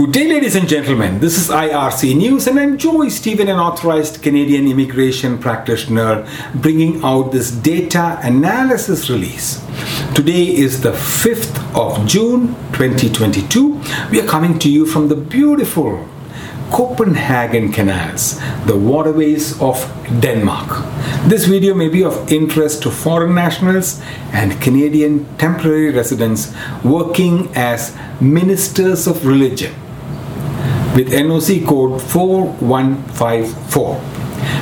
Good day, ladies and gentlemen. This is IRC News, and I'm Joy Stephen, an authorized Canadian immigration practitioner, bringing out this data analysis release. Today is the 5th of June 2022. We are coming to you from the beautiful Copenhagen Canals, the waterways of Denmark. This video may be of interest to foreign nationals and Canadian temporary residents working as ministers of religion with NOC code 4154.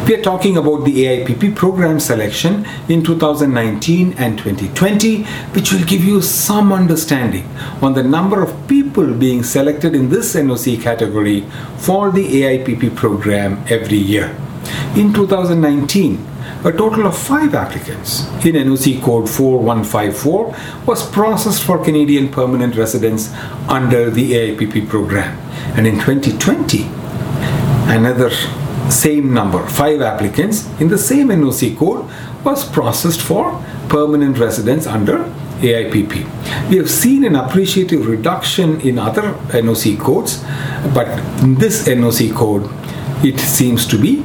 We are talking about the AIPP program selection in 2019 and 2020, which will give you some understanding on the number of people being selected in this NOC category for the AIPP program every year. In 2019, a total of five applicants in NOC code 4154 was processed for Canadian permanent residents under the AIPP program. And in 2020, another same number, five applicants in the same NOC code was processed for permanent residents under AIPP. We have seen an appreciative reduction in other NOC codes, but in this NOC code, it seems to be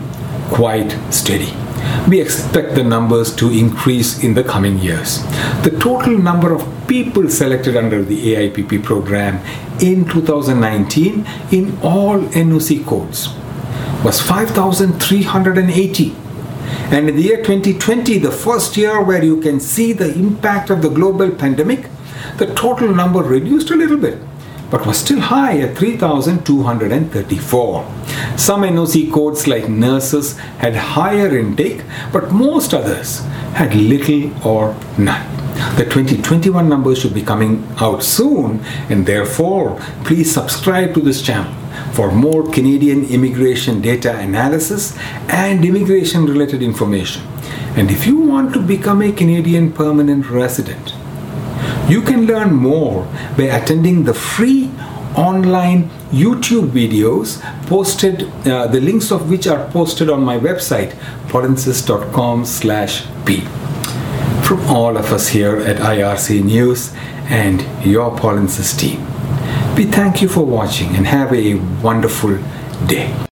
quite steady. We expect the numbers to increase in the coming years. The total number of people selected under the AIPP program in 2019 in all NOC codes was 5,380. And in the year 2020, the first year where you can see the impact of the global pandemic, the total number reduced a little bit, but was still high at 3,234. Some NOC codes like nurses had higher intake, but most others had little or none. The 2021 numbers should be coming out soon, and therefore, please subscribe to this channel for more Canadian immigration data analysis and immigration related information. And if you want to become a Canadian permanent resident, you can learn more by attending the free online YouTube videos posted, uh, the links of which are posted on my website, polinsys.com slash p. From all of us here at IRC News and your Polinsys team, we thank you for watching and have a wonderful day.